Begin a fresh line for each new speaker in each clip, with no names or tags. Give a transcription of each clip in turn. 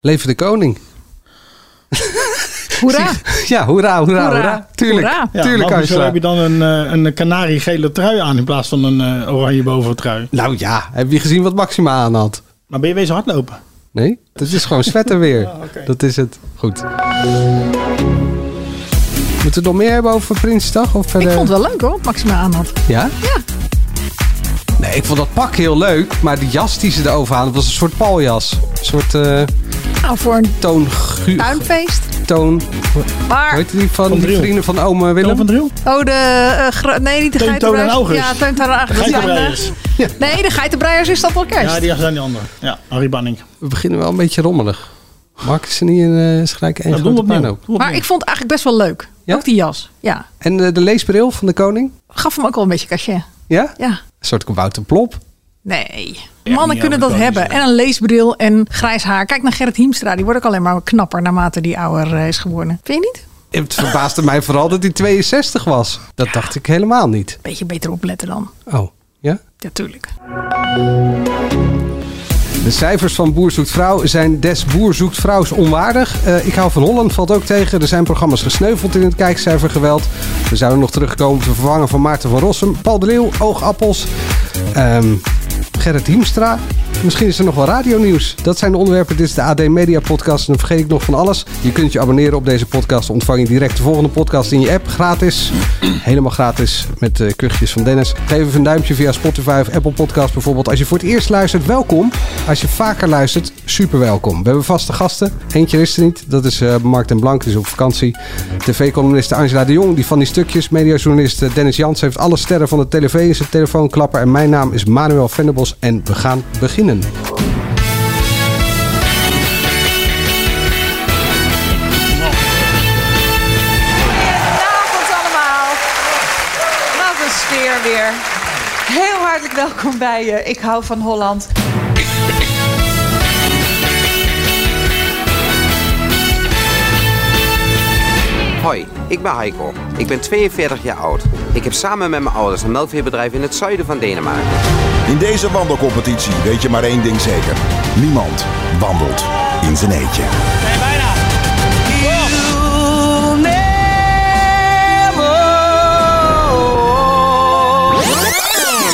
Leven de koning.
Hoera.
Ja, hoera, hoera, hoera.
Hoera.
Tuurlijk,
Hoera.
Ja,
tuurlijk
hoezo heb je dan een, eh, een kanariegele trui aan in plaats van een eh, oranje boventrui?
Nou ja, heb je gezien wat Maxima aan had?
Maar ben je wezen hardlopen?
Nee, dat is gewoon sweater weer.
Ah, oké.
Dat is het. Goed. Moeten we het nog meer hebben over Prinsdag? Of
Ik
verder?
vond het wel leuk hoor, wat Maxima aan had.
Ja?
Ja.
Nee, ik vond dat pak heel leuk. Maar die jas die ze erover hadden, was een soort paljas. Een soort eh
Nou, voor een
toon...
tuinfeest.
Toon...
Maar,
Hoe heet die van,
Van
die
Driel.
vrienden van ome Willem?
Van Driel?
oh, de... eh, nee, niet de geitenbreiers.
Toon en August.
Ja, Teun, Toon en August.
De
eh, Nee, de geitenbreiers is dat wel kerst.
Ja, die zijn die andere. Ja, Harry Banning.
We beginnen wel een beetje rommelig. Maken ze niet een uh, gelijk één grote puinhoop?
Doen we
Maar ik vond het eigenlijk best wel leuk.
Ja?
Ook die jas. Ja.
En eh, de leesbril van de koning?
Gaf hem ook wel een beetje cachet.
Ja?
Ja.
Een soort Wouter Plop.
Nee.
Ja,
Mannen kunnen dat hebben. En een leesbril en grijs haar. Kijk naar Gerrit Hiemstra. Die wordt ook alleen maar knapper naarmate die ouder eh, is geworden. Vind je niet?
Het verbaasde mij vooral dat hij 62 was. Dat dacht ik helemaal niet.
Beetje beter opletten dan.
Oh, ja?
Ja, tuurlijk.
De cijfers van Boer Zoekt Vrouw zijn des Boer Zoekt Vrouws onwaardig. Eh, ik hou van Holland valt ook tegen. Er zijn programma's gesneuveld in het kijkcijfergeweld. We zouden nog terugkomen op de vervanger van Maarten van Rossum. Paul de Leeuw, Oogappels. Ehm Gerrit Hiemstra. Misschien is er nog wel radionieuws. Dat zijn de onderwerpen. Dit is de AD Media Podcast. En dan vergeet ik nog van alles. Je kunt je abonneren op deze podcast. Ontvang je direct de volgende podcast in je app. Gratis. Helemaal gratis. Met de kuchjes van Dennis. Geef even een duimpje via Spotify of Apple Podcast bijvoorbeeld. Als je voor het eerst luistert, welkom. Als je vaker luistert, super welkom. We hebben vaste gasten. Eentje is er niet. Dat is eh, Mark den Blank. Die is op vakantie. TV-columniste Angela de Jong. Die van die stukjes. Mediajournalist eh, Dennis Jans heeft alle sterren van de tv in zijn telefoonklapper. En mijn naam is Manuel Venderbos. En we gaan beginnen.
Goedenavond allemaal. Wat een sfeer weer. Heel hartelijk welkom bij je. Ik hou van Holland.
Hoi, ik ben Heiko. Ik ben 42 jaar oud. Ik heb samen met mijn ouders een melkveebedrijf in het zuiden van Denemarken.
In deze wandelcompetitie weet je maar één ding zeker. Niemand wandelt in zijn eentje.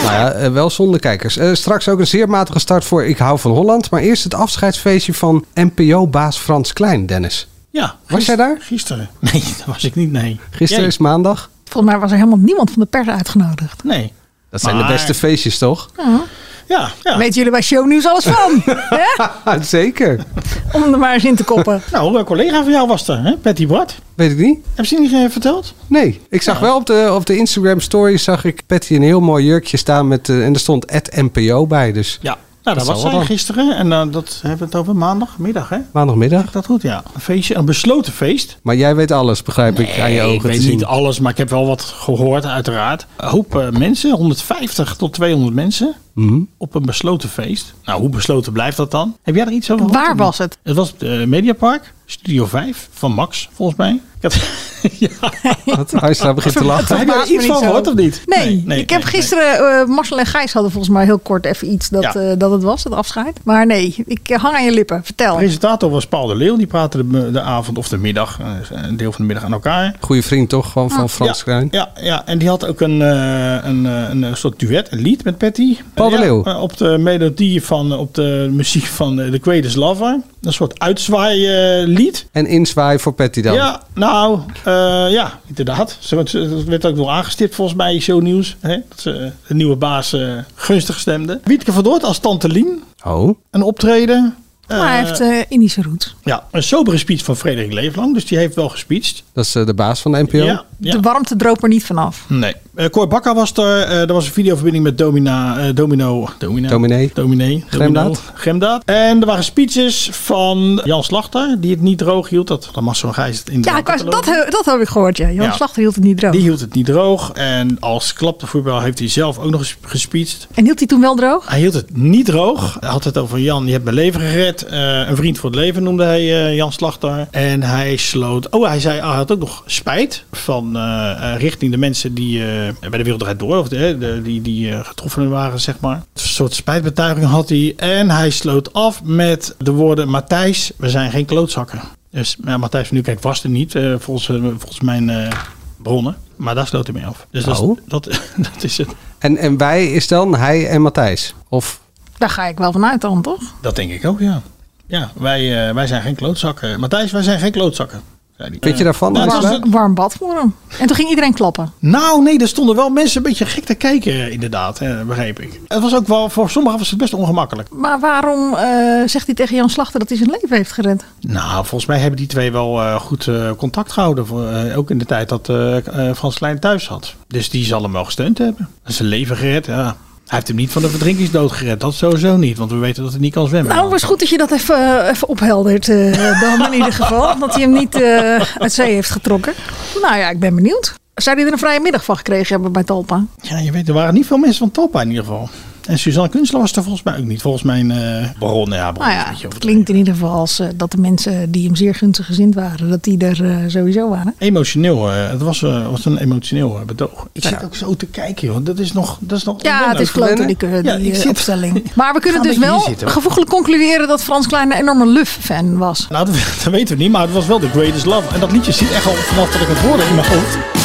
Nou ja, eh, wel zonder kijkers. Eh, straks ook een zeer matige start voor Ik hou van Holland. Maar eerst het afscheidsfeestje van NPO-baas Frans Klein, Dennis.
Ja.
Was jij daar?
Gisteren. Nee, dat was ik niet, nee.
Gisteren
Jij?
is maandag.
Volgens mij was er helemaal niemand van de pers uitgenodigd.
Nee.
Dat zijn
Maar-
de beste feestjes, toch?
Ja, ja.
Weten jullie bij shownieuws alles van? Hè?
Zeker.
Om er maar eens in te koppen.
Nou, een collega van jou was er, hè? Patty Bart.
Weet ik niet.
Heb je niet eh, verteld?
Nee, ik zag wel op de, op de Instagram story zag ik Patty een heel mooi jurkje staan met eh, en er stond NPO bij. Dus
Ja. Nou, dat,
Dat
was zij
dan.
gisteren. En uh, dat hebben we het over maandagmiddag, hè?
maandagmiddag.
Dat goed, ja. Een feestje, een besloten feest.
Maar jij weet alles, begrijp ik aan je ogen
ik
te
weet
zien.
niet alles, maar ik heb wel wat gehoord, uiteraard. Een hoop eh, mensen, 150 tot 200 mensen.
Mhm.
Op een besloten feest. Nou, hoe besloten blijft dat dan? Heb jij er iets over gehoord?
Waar was het?
Het was op de Mediapark, Studio 5 van Max, volgens mij. Ik had, ja.
Wat? Angela begint te lachen.
Heb je er iets van gehoord of niet?
Nee,
nee,
ik heb
nee,
gisteren, eh, Marcel en Gijs hadden volgens mij heel kort even iets dat,
Ja.
eh, dat het was, het afscheid. Maar nee, ik eh, hang aan je lippen. Vertel.
De presentator was Paul de Leeuw. Die praatte de, de avond of de middag, een deel van de middag aan elkaar.
Goeie vriend toch gewoon van Frans
ja. Ja, ja, en die had ook een, eh, een, een, eh, soort duet, een lied met Patty.
Paul de
Ja,
Leeuw.
op de melodie van, op de muziek van The Greatest Lover. Een soort uitzwaai eh, lied.
En inzwaai voor Patty dan.
Ja, nou, eh, ja, inderdaad. Het werd ook nog aangestipt volgens mij in shownieuws. Hè, dat ze de nieuwe baas eh, gunstig stemde. Wietke van Doort als Tante Lien.
Oh,
Een optreden.
maar hij
Eh,
heeft eh Indische roots.
ja, een sobere speech van Frederik Leeflang. Dus die heeft wel gespeecht.
dat is eh, de baas van de NPO.
Ja, ja.
De warmte droop er niet vanaf.
Nee. Eh Cor Bakker was er. Eh, er was een videoverbinding met Domina, eh, Domino. Domina.
Dominee.
Dominee.
Gremdaad.
En er waren speeches van Jan Slachter. Die het niet droog hield. Dat, dat mag zo'n Gijs in de
Ja, ik was, dat, dat heb ik gehoord. Ja. Jan
Ja.
Slachter hield het niet droog.
Die hield het niet droog. En als klaptevoetbal heeft hij zelf ook nog eens gespeecht.
En hield hij toen wel droog?
Hij hield het niet droog. Hij had het over Jan, je hebt mijn leven gered. Eh, een vriend voor het leven noemde hij eh, Jan Slachter. En hij sloot... Oh, hij zei, ah, hij had ook nog spijt van richting de mensen die, eh, bij de Wereldrijd Door, of de, de- die, die eh, getroffen waren, zeg maar. Een soort spijtbetuiging had hij. En hij sloot af met de woorden: Matthijs, we zijn geen klootzakken. Dus ja, Matthijs van Nieuwkerk was er niet, eh, volgens, eh, volgens mijn eh, bronnen. Maar daar sloot hij mee af. Dus dat,
Oh.
is, dat, dat is het.
En, en wij is dan hij en Matthijs? Of
Daar ga ik wel vanuit dan, toch?
Dat denk ik ook, ja. Ja, wij, eh, wij zijn geen klootzakken. Matthijs, wij zijn geen klootzakken.
Vind je daarvan,
Nou, was-
Warm, warm bad voor hem. En toen ging iedereen klappen.
Nou, nee, er stonden wel mensen een beetje gek te kijken, eh, inderdaad, begreep ik. Het was ook wel, voor sommigen was het best ongemakkelijk.
Maar waarom eh, zegt hij tegen Jan Slachter dat hij zijn leven heeft gered?
Nou, volgens mij hebben die twee wel eh, goed eh, contact gehouden. Voor, eh, ook in de tijd dat Frans Klein thuis zat. Dus die zal hem wel gesteund hebben. En zijn leven gered, ja. Hij heeft hem niet van de verdrinkingsdood gered. Dat sowieso niet, want we weten dat hij niet kan zwemmen.
Nou, het was goed dat je dat even, eh, even opheldert, eh, dan in ieder geval. Dat hij hem niet eh, uit zee heeft getrokken. Nou ja, ik ben benieuwd. Zou hij er een vrije middag van gekregen hebben bij Talpa?
Ja, je weet, er waren niet veel mensen van Talpa in ieder geval. En Suzanne Kunstler was er volgens mij ook niet. Volgens mijn bronnen, ja.
Nou ja, het klinkt in ieder geval als eh, dat de mensen die hem zeer gunstig gezind waren, dat die er eh, sowieso waren.
Emotioneel, het was, was een emotioneel betoog. Ik zit ook zo te kijken, joh. Dat is nog. Dat is nog
Ja, het is kloten die,
Ja,
die
ik zit-
opstelling. Maar we kunnen dus wel gevoeglijk concluderen dat Frans Klein een enorme Luf-fan was.
Nou, dat, dat weten we niet, maar het was wel The Greatest Love. En dat liedje zit echt al vanaf dat ik het hoorde in mijn hoofd.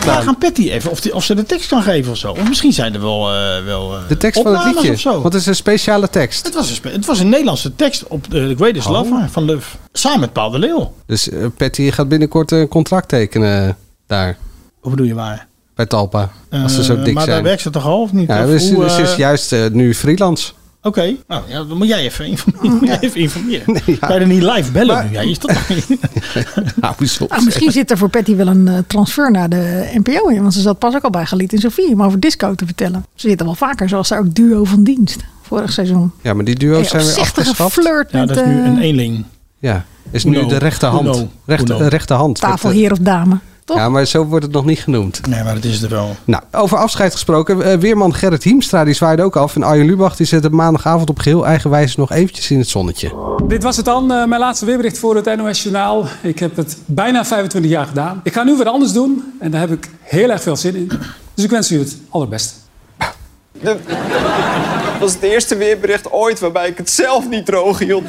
Vraag aan Patty even of, die, of ze de tekst kan geven of zo. Of misschien zijn er wel, eh, wel eh,
de tekst van het liedje?
of zo.
Want het is een speciale tekst.
Het was, een, het was een Nederlandse tekst op de The Greatest
Oh.
Love van Love. Samen met Paul de Leeuw.
Dus eh, Patty gaat binnenkort een contract tekenen daar
Hoe bedoel je waar?
bij Talpa. Als ze zo dik
maar
zijn.
daar werkt ze toch al of niet?
Ja,
Of
dus,
hoe,
dus is juist nu freelance.
Oké, nou ja, dan moet jij even informeren. Moet jij even informeren.
Nee, ja.
Kan je er niet live bellen
Maar-
nu? Ja, is dat toch niet?
Nou?
Nou, misschien zit er voor Patty wel een eh, transfer naar de NPO in. Want ze zat pas ook al bij Galiet en Sofie om over disco te vertellen. Ze zitten wel vaker, zoals daar ook duo van dienst vorig seizoen.
Ja, maar die duo's
Hey,
zijn weer afgeschaft.
flirt
Ja, dat is nu
eh,
een eenling.
Ja, is
Uno.
nu de rechterhand.
Uno.
Rechter,
Uno.
rechterhand.
tafelheer of dame. Toch?
Ja, maar zo wordt het nog niet genoemd.
Nee, maar dat is er wel.
Nou, over afscheid gesproken. eh, weerman Gerrit Hiemstra die zwaaide ook af. En Arjen Lubach die zette maandagavond op geheel eigen wijze nog eventjes in het zonnetje.
Dit was het dan, eh, mijn laatste weerbericht voor het NOS Journaal. Ik heb het bijna 25 jaar gedaan. Ik ga nu wat anders doen en daar heb ik heel erg veel zin in. Dus ik wens u het allerbeste.
Dat was het eerste weerbericht ooit waarbij ik het zelf niet droog hield.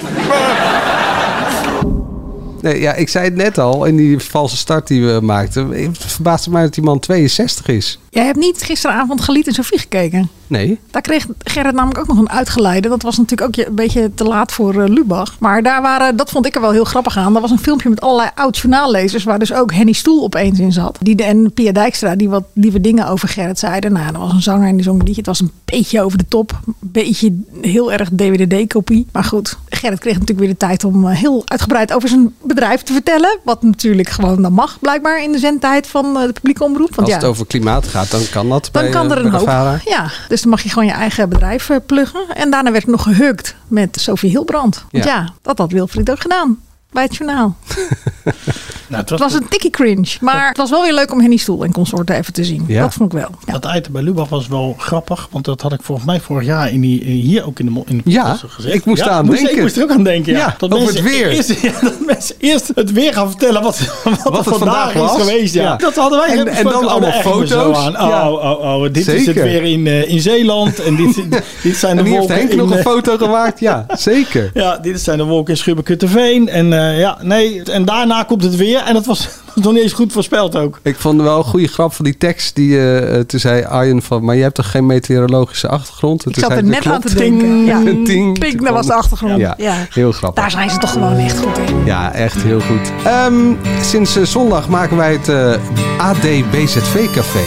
Nee, ja, ik zei het net al in die valse start die we maakten. Het verbaasde mij dat die man 62 is.
Jij hebt niet gisteravond Galiet en Sofie gekeken.
Nee.
Daar kreeg Gerrit namelijk ook nog een uitgeleide. Dat was natuurlijk ook een beetje te laat voor eh, Lubach. Maar daar waren, dat vond ik er wel heel grappig aan. Er was een filmpje met allerlei oud-journaallezers... waar dus ook Henny Stoel opeens in zat. Die, de- en Pia Dijkstra, die wat lieve dingen over Gerrit zeiden. Nou, er was een zanger en die zong een liedje. Het was een beetje over de top. Een beetje heel erg DWDD-kopie. Maar goed, Gerrit kreeg natuurlijk weer de tijd om eh, heel uitgebreid over zijn bedrijf te vertellen. Wat natuurlijk gewoon dan mag, blijkbaar in de zendtijd van eh, de publieke omroep. Want
Als
ja,
het over klimaat gaat, dan kan dat
dan
bij,
kan er een hoop. Ja, dus dan mag je gewoon je eigen bedrijf eh, pluggen. En daarna werd nog gehukt met Sophie Hilbrand. Want
Ja.
ja. dat had Wilfried ook gedaan. Bij het journaal.
Nou, het
Het was een tikkie cringe. Maar het was wel weer leuk om Henny Stoel en consorten even te zien.
Ja.
Dat vond ik wel. Ja.
Dat item bij Lubach was wel grappig, want dat had ik volgens mij vorig jaar in die, hier ook in de, in de
Ja,
gezegd.
ik moest aan
moest-
denken.
Ik moest er ook aan denken, ja.
Ja, over
mensen
het weer.
Eerst, ja, dat mensen eerst het weer gaan vertellen wat, wat,
Wat
er
het
vandaag,
vandaag was.
is geweest. Ja.
Ja.
Dat hadden wij
En- en dan
Oh,
allemaal foto's.
aan.
Ja.
Oh, oh, oh, dit is het
Zeker.
weer in, eh, in Zeeland en dit, dit zijn de
En hier heeft
wolken
Henk
in...
nog een
eh,
foto gemaakt. Ja, zeker.
ja, dit zijn de wolken in Schubbekutteveen. En eh, ja, nee, en daarna komt het weer. En dat was nog niet eens goed voorspeld ook.
Ik vond wel een goede grap van die tekst. Die, eh, eh, toen zei Arjen van, maar je hebt toch geen meteorologische achtergrond? En
Ik zat er net aan te denken. Ja. Pink, dat was de achtergrond.
Ja,
Ja.
heel grappig.
Daar zijn ze toch gewoon echt goed in.
Ja, echt heel goed. Ehm, sinds zondag maken wij het eh, AD BZV Café.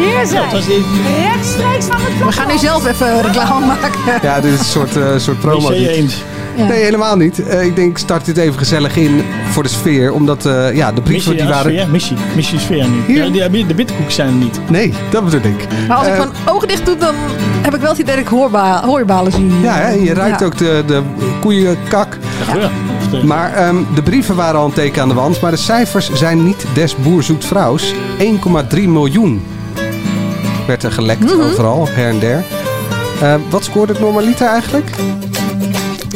Hier zijn
Dat was die
rechtstreeks van het
We gaan nu zelf even reclame maken.
Ja, dit is een soort, eh, soort promo.
Ja.
Nee, helemaal niet. Eh, ik denk, ik start dit even gezellig in voor de sfeer. Omdat eh, ja, de brieven
Missie,
die
ja,
waren...
sfeer, missie, missie sfeer niet.
Hier?
Ja, die- de bitterkoeken zijn er niet.
Nee, dat bedoel ik.
Maar als ik
Eh,
mijn ogen dicht doe, dan heb ik wel het idee dat ik hoorba hoorbalen zie.
Ja, hè, je ruikt
Ja.
ook de, de koeienkak.
Ja. Ja.
Maar ehm, de brieven waren al een teken aan de wand. Maar de cijfers zijn niet des boer zoekt vrouws. 1,3 miljoen werd er gelekt
Mhm.
overal, her en der. Eh, wat scoorde het normaliter eigenlijk?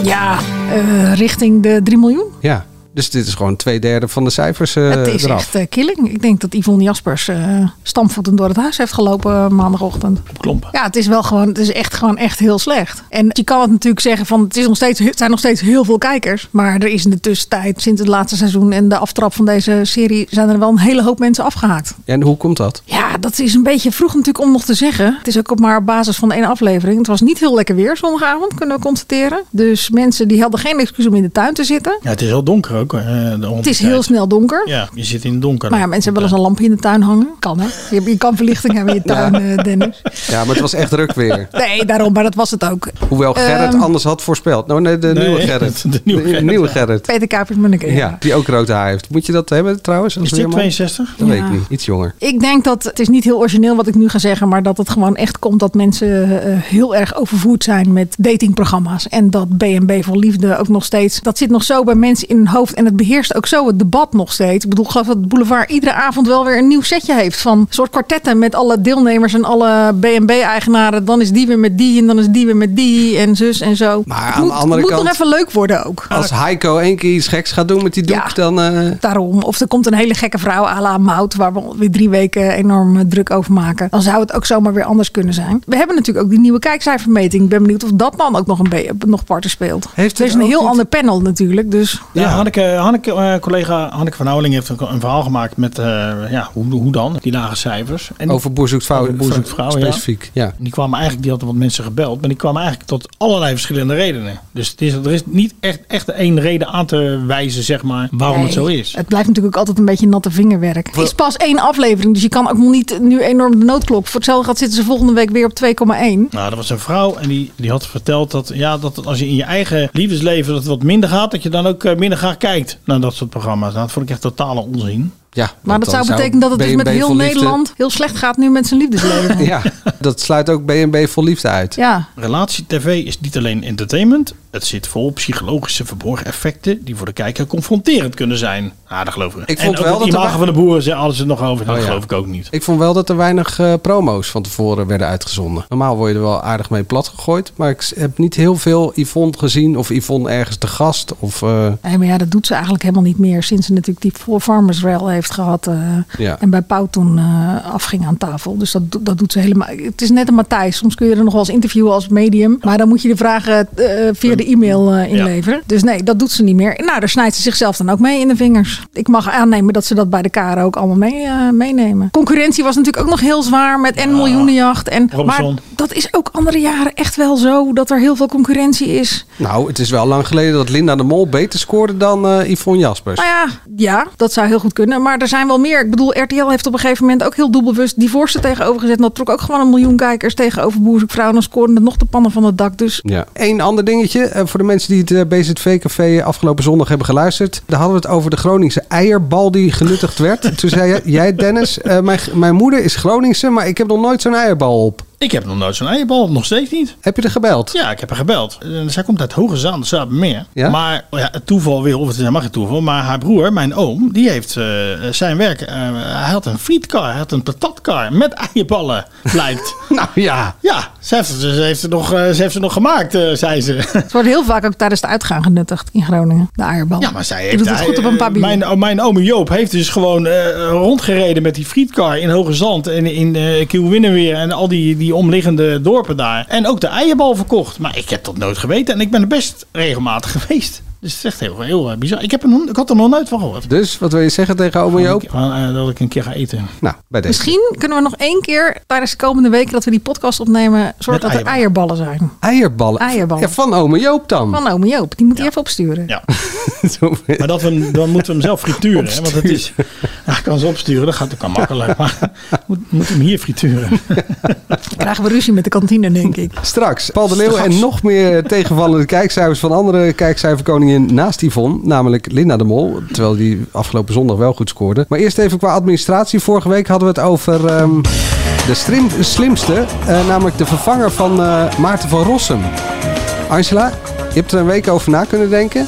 Ja, Eh, richting de 3 miljoen.
Ja. Dus dit is gewoon twee derde van de cijfers eh
het is
eraf.
echt eh, killing. Ik denk dat Yvonne Jaspers eh stampvoetend door het huis heeft gelopen maandagochtend.
Klompen.
Ja, het is wel gewoon, het is echt gewoon echt heel slecht. En je kan het natuurlijk zeggen van het, is nog steeds, het zijn nog steeds heel veel kijkers. Maar er is in de tussentijd, sinds het laatste seizoen en de aftrap van deze serie, zijn er wel een hele hoop mensen afgehaakt.
En hoe komt dat?
Ja, dat is een beetje vroeg natuurlijk om nog te zeggen. Het is ook op maar op basis van ene aflevering. Het was niet heel lekker weer zondagavond, kunnen we constateren. Dus mensen die hadden geen excuus om in de tuin te zitten.
Ja, het is heel donker ook. De
Het is heel snel donker.
Ja, je zit in het donker.
Maar ja, mensen hebben wel eens een lampje in de tuin hangen. Kan hè. Je, je kan verlichting hebben in je tuin,
Ja.
eh, Dennis.
Ja, maar het was echt druk weer.
Nee, daarom, maar dat was het ook.
Hoewel Gerrit
Ehm,
anders had voorspeld. Nou, nee, de
Nee,
nieuwe Gerrit.
de nieuwe Gerrit,
nieuwe
ja.
Gerrit.
Peter Kuipers Munneke.
Ja, die ook rood haar heeft. Moet je dat hebben trouwens? als
Is die ook
weerman?
62?
Dat weet
Ja.
ik niet. Iets jonger.
Ik denk dat het is niet heel origineel wat ik nu ga zeggen, maar dat het gewoon echt komt dat mensen eh, heel erg overvoerd zijn met datingprogramma's. En dat B&B voor liefde ook nog steeds, dat zit nog zo bij mensen in hun hoofd en het beheerst ook zo het debat nog steeds. Ik bedoel, ik geloof dat Boulevard iedere avond wel weer een nieuw setje heeft van een soort kwartetten met alle deelnemers en alle B&B-eigenaren. Dan is die weer met die en dan is die weer met die en zus en zo.
Maar
het
aan de
moet,
andere
het moet
kant-
nog even leuk worden ook.
Als Heiko één keer iets geks gaat doen met die doek,
Ja.
dan... eh,
Daarom. Of er komt een hele gekke vrouw à la Mout, waar we weer drie weken enorm eh, druk over maken. Dan zou het ook zomaar weer anders kunnen zijn. We hebben natuurlijk ook die nieuwe kijkcijfermeting. Ik ben benieuwd of dat dan ook nog een be- nog parten speelt.
Heeft
er is
het
een heel
niet-
ander panel natuurlijk. Dus
Ja,
Ja.
Hanneke, Hanneke eh, collega Hanneke van Houweling heeft een, een verhaal gemaakt met, eh, ja, hoe, hoe dan? Die lage cijfers. En
over Boer zoekt vrouw,
Over Boer zoekt vrouw, ja.
specifiek. Ja.
Die kwamen eigenlijk, die hadden wat mensen gebeld, maar die kwamen eigenlijk tot allerlei verschillende redenen. Dus het is, er is niet echt, echt één reden aan te wijzen, zeg maar, waarom het zo is.
Het blijft natuurlijk ook altijd een beetje natte vingerwerk. Het is pas één aflevering, dus je kan ook nog niet nu enorm de noodklok. Voor hetzelfde gaat zitten ze volgende week weer op 2,1.
Nou, dat was een vrouw en die, die had verteld dat, ja, dat als je in je eigen liefdesleven dat het wat minder gaat, dat je dan ook eh, minder graag kijkt naar dat soort programma's. Nou, dat vond ik echt totale onzin.
Ja,
Maar dat zou betekenen dat het dus met heel Nederland heel slecht gaat nu met zijn liefdesleven.
Ja, dat sluit ook B&B vol liefde uit.
Ja,
Relatie-tv is niet alleen entertainment. Het zit vol psychologische verborgen effecten die voor de kijker confronterend kunnen zijn. Ah, dat geloof ik.
Ik vond
en
wel dat er
imago
wa-
van de boeren, ze ze het nog over. Dat
Oh, ja.
geloof ik ook niet.
Ik vond wel dat er weinig eh, promo's van tevoren werden uitgezonden. Normaal word je er wel aardig mee plat gegooid. Maar ik heb niet heel veel Yvonne gezien. Of Yvonne ergens te gast. Of, eh,
Nee, maar ja, dat doet ze eigenlijk helemaal niet meer. Sinds ze natuurlijk die Four Farmers Rail heeft gehad. eh,
Ja.
En bij Pauw toen eh, afging aan tafel. Dus dat, dat doet ze helemaal. Het is net een Matthijs. Soms kun je er nog wel eens interviewen als medium. Maar dan moet je de vragen eh, via de e-mail eh, inleveren. Dus nee, dat doet ze niet meer. Nou, daar snijdt ze zichzelf dan ook mee in de vingers. Ik mag aannemen dat ze dat bij de KRO ook allemaal mee, eh, meenemen. Concurrentie was natuurlijk ook nog heel zwaar met en miljoenenjacht. En, maar
Robinson.
dat is ook andere jaren echt wel zo. Dat er heel veel concurrentie is.
nou, het is wel lang geleden dat Linda de Mol beter scoorde dan eh, Yvonne Jaspers.
Nou ja, ja, dat zou heel goed kunnen. Maar er zijn wel meer. Ik bedoel, RTL heeft op een gegeven moment ook heel doelbewust die tegenover gezet. En dat trok ook gewoon een miljoen kijkers tegenover Boerzoekvrouw. En dan scoorden er nog de pannen van het dak. Dus
Ja. Ander dingetje. eh, voor de mensen die het eh, BZV-café afgelopen zondag hebben geluisterd. Daar hadden we het over de Groningse eierbal die genuttigd werd. Toen zei jij- jij, Dennis, eh, mijn, mijn moeder is Groningse, maar ik heb nog nooit zo'n eierbal op.
Ik heb nog nooit zo'n eierbal, nog steeds niet.
Heb je er gebeld?
Ja, ik heb haar gebeld. Eh, Zij komt uit Hoge Zaan, Zuidermeer.
Ja?
Maar oh ja, het toeval wil, of het is helemaal geen toeval, maar haar broer, mijn oom, die heeft eh, zijn werk. eh, hij had een frietkar, hij had een patatkar met eierballen, blijkt.
Nou ja.
ja, ze heeft, ze heeft het nog, eh, ze heeft het nog gemaakt, zei ze.
het wordt heel vaak ook tijdens de uitgaan genuttigd in Groningen. De eierbal.
Ja, maar zij
Je
heeft
doet het goed op een paar.
Mijn, oh, mijn oom Joop heeft dus gewoon eh, rondgereden met die frietkar in Hoge Zand en in eh Kielwinnenweer en al die, die omliggende dorpen daar. En ook de eierbal verkocht. Maar ik heb dat nooit geweten en ik ben er best regelmatig geweest. Dus het is echt heel, heel eh, bizar. Ik, heb er nog, ik had er nog nooit van gehoord.
Dus, wat wil je zeggen tegen oma Joop?
Eh, dat ik een keer ga eten.
Nou, bij deze.
Misschien kunnen we nog één keer tijdens de komende weken dat we die podcast opnemen, zorgen dat er eierballen zijn.
Eierballen?
Eierballen.
Ja, van oma Joop dan.
Van ome Joop. Die moet hij even opsturen.
Ja. Maar dat we, dan moeten we hem zelf frituren. Hè? Want het is, ja, ik kan ze opsturen, dat gaat ook wel makkelijk. Maar moet, moet hem hier frituren.
Krijgen we ruzie met de kantine, denk ik.
Straks Paul de Leeuw en nog meer tegenvallende kijkcijfers van andere kijkcijferkoningin naast Yvonne. Namelijk Linda de Mol. Terwijl die afgelopen zondag wel goed scoorde. Maar eerst even qua administratie. Vorige week hadden we het over ehm, de strim, slimste. eh, namelijk de vervanger van eh, Maarten van Rossum. Angela, je hebt er een week over na kunnen denken.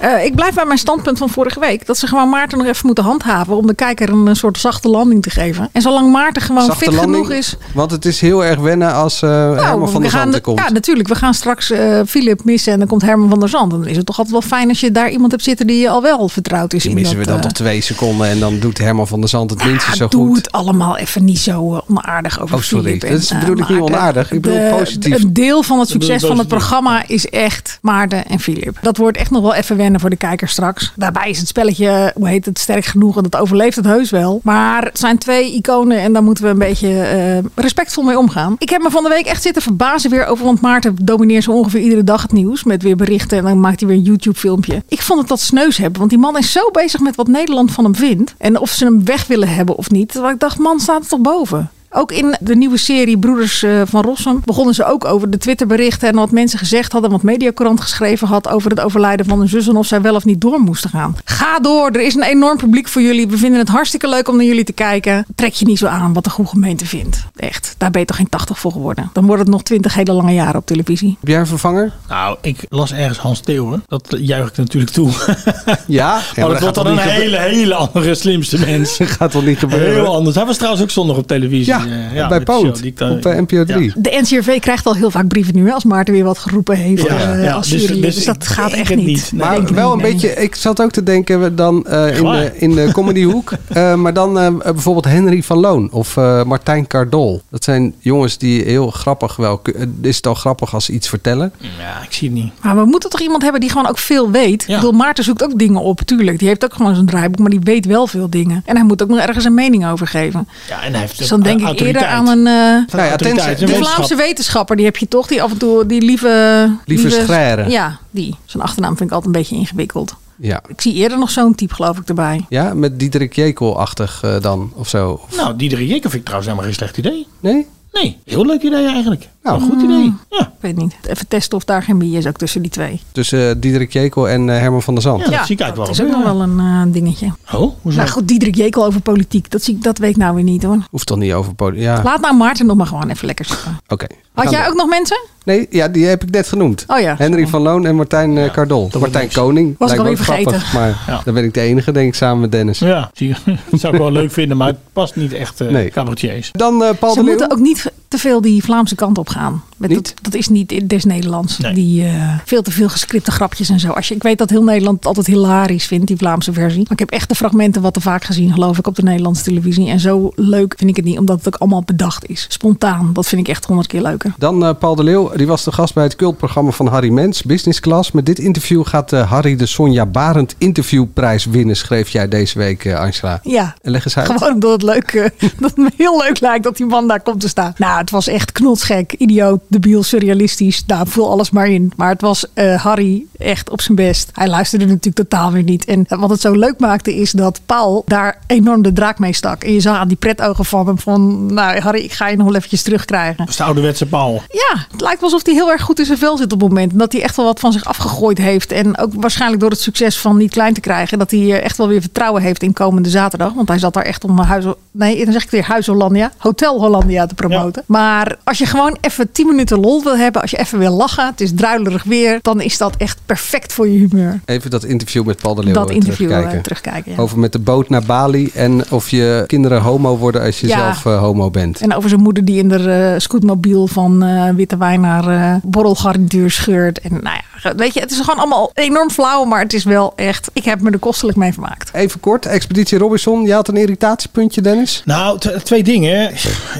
Eh, ik blijf bij mijn standpunt van vorige week. Dat ze gewoon Maarten nog even moeten handhaven. Om de kijker een, eh, soort zachte landing te geven. En zolang Maarten gewoon
Zachte
fit
landing,
genoeg is.
Want het is heel erg wennen als eh Herman van
Nou,
der
gaan
Zand
de-
er komt.
Ja, natuurlijk. We gaan straks eh Philip missen en dan komt Herman van der Zand. Dan is het toch altijd wel fijn als je daar iemand hebt zitten die al wel vertrouwd is.
Die
in
missen
dat,
we dan toch twee seconden en dan doet Herman van der Zand het minstens zo
doe
goed.
het allemaal even niet zo onaardig over
Oh, sorry.
Philip
Dat is- bedoel ik niet onaardig. Ik bedoel
De-
positief.
Een deel van het succes van het programma is echt Maarten en Philip. Dat wordt echt nog wel even wennen voor de kijker straks. Daarbij is het spelletje, hoe heet het, sterk genoeg en dat overleeft het heus wel. Maar het zijn twee iconen en daar moeten we een beetje eh, respectvol mee omgaan. Ik heb me van de week echt zitten verbazen weer over, want Maarten domineert zo ongeveer iedere dag het nieuws met weer berichten en dan maakt hij weer een YouTube filmpje. Ik vond het dat sneus hebben, want die man is zo bezig met wat Nederland van hem vindt en of ze hem weg willen hebben of niet. Terwijl ik dacht, man, staat er toch boven? Ook in de nieuwe serie Broeders eh, van Rossum begonnen ze ook over de Twitterberichten en wat mensen gezegd hadden, wat Mediacorant geschreven had over het overlijden van hun zus en of zij wel of niet door moesten gaan. Ga door, er is een enorm publiek voor jullie. We vinden het hartstikke leuk om naar jullie te kijken. Trek je niet zo aan wat de goede gemeente vindt. Echt, daar ben je toch geen 80 voor geworden. Dan wordt het nog 20 hele lange jaren op televisie.
Heb jij een vervanger?
Nou, ik las ergens Hans Theeuwen. Dat juich ik natuurlijk toe.
Ja.
maar dat wordt dan een hele, hele andere slimste mens.
gaat toch niet gebeuren?
Heel anders. Hij was trouwens ook zondag op televisie.
Ja,
eh,
bij
show die ik dan-
op eh, NPO 3.
De NCRV krijgt al heel vaak brieven nu als Maarten weer wat geroepen heeft
Ja,
eh,
ja,
als
dus-
jury.
dus
Dus, dat gaat echt niet.
niet. Nee.
Maar wel een beetje, ik zat ook te denken we dan eh, in, de, in de comedyhoek. eh, maar dan eh, bijvoorbeeld Henry van Loon of eh, Martijn Cardol. Dat zijn jongens die heel grappig wel. eh, Is het al grappig als ze iets vertellen?
Ja, ik zie het niet.
Maar we moeten toch iemand hebben die gewoon ook veel weet.
Ja.
Ik bedoel, Maarten zoekt ook dingen op, tuurlijk. Die heeft ook gewoon zijn draaiboek, maar die weet wel veel dingen. En hij moet ook nog ergens een mening over geven.
Ja, en hij heeft
Dus dan denk ik. Eerder aan een... eh,
Nou ja, tenzij-
de
wetenschap.
Vlaamse wetenschapper, die heb je toch? Die af en toe, die lieve...
Lieve Schrère.
Ja, die. Zijn achternaam vind ik altijd een beetje ingewikkeld.
Ja.
Ik zie eerder nog zo'n type, geloof ik, erbij.
Ja, met Diederik Jekel-achtig eh, dan of zo. Of-
Nou, Diederik Jekker vind ik trouwens helemaal geen slecht idee.
nee?
Nee, heel leuk idee eigenlijk.
Nou,
een goed idee. Ja.
Ik weet niet. Even testen of daar geen bias ook tussen die twee.
Tussen eh, Diederik Jekel en eh, Herman van der Zand.
Ja, dat zie ik eigenlijk
dat
wel
is ook nog wel een eh, dingetje.
Oh, hoezo?
Nou goed, Diederik Jekel over politiek. Dat, zie ik, dat weet ik nou weer niet hoor.
Hoeft toch niet over poli- Ja,
Laat nou Maarten nog maar gewoon even lekker zitten.
oké.
Had jij ook nog mensen?
Nee, ja, die heb ik net genoemd.
Oh ja.
Henry van Loon en Martijn Cardol. Martijn. Koning.
Was ik
Lijkt me
alweer
ook grappig, maar
Ja.
dan ben ik de enige, denk ik, samen met Dennis.
Ja, zie je. dat zou ik wel leuk vinden, maar het past niet echt eh
Nee.
cabaretiers.
Dan eh, Paul
Ze
de Leeuw.
moeten ook niet te veel die Vlaamse kant op gaan. Met
Niet?
Dat, dat is niet in des Nederlands.
Nee.
Die eh, veel te veel gescripte grapjes en zo. Als je, ik weet dat heel Nederland het altijd hilarisch vindt, die Vlaamse versie. Maar ik heb echt de fragmenten wat te vaak gezien, geloof ik, op de Nederlandse televisie. En zo leuk vind ik het niet, omdat het ook allemaal bedacht is. Spontaan, dat vind ik echt honderd keer leuker.
Dan eh, Paul de Leeuw, die was de gast bij het cultprogramma van Harry Mens, Business Class. Met dit interview gaat eh, Harry de Sonja Barend interviewprijs winnen, schreef jij deze week, Angela.
Ja,
En leg eens uit.
Gewoon omdat het, leuk, eh, dat het me heel leuk lijkt dat die man daar komt te staan. Nou, het was echt knotsgek, idioot, debiel, surrealistisch. Nou, vul alles maar in. Maar het was eh, Harry echt op zijn best. Hij luisterde natuurlijk totaal weer niet. En wat het zo leuk maakte is dat Paul daar enorm de draak mee stak. En je zag aan die pretogen van hem van... Nou, Harry, ik ga je nog wel eventjes terugkrijgen.
Dat is de ouderwetse Paul.
Ja, het lijkt alsof hij heel erg goed in zijn vel zit op het moment. En dat hij echt wel wat van zich afgegooid heeft. En ook waarschijnlijk door het succes van Niet Klein te krijgen. Dat hij eh, echt wel weer vertrouwen heeft in komende zaterdag. Want hij zat daar echt om huis... Nee, dan zeg ik weer Huis Hollandia. Hotel Hollandia te promoten. Maar als je gewoon even 10 minuten lol wil hebben. Als je even wil lachen. Het is druilerig weer. Dan is dat echt perfect voor je humeur.
Even dat interview met Paul de Leeuw
dat interview eh,
terugkijken.
terugkijken. ja.
Over met de boot naar Bali en of je kinderen homo worden als je
Ja.
zelf eh, homo bent.
En over zijn moeder die in de eh, scootmobiel van eh, witte wijn naar eh, borrelgarnituur scheurt. En nou ja, weet je, het is gewoon allemaal enorm flauw, maar het is wel echt. Ik heb me er kostelijk mee vermaakt.
Even kort, Expeditie Robinson. Je had een irritatiepuntje, Dennis?
Nou, twee dingen.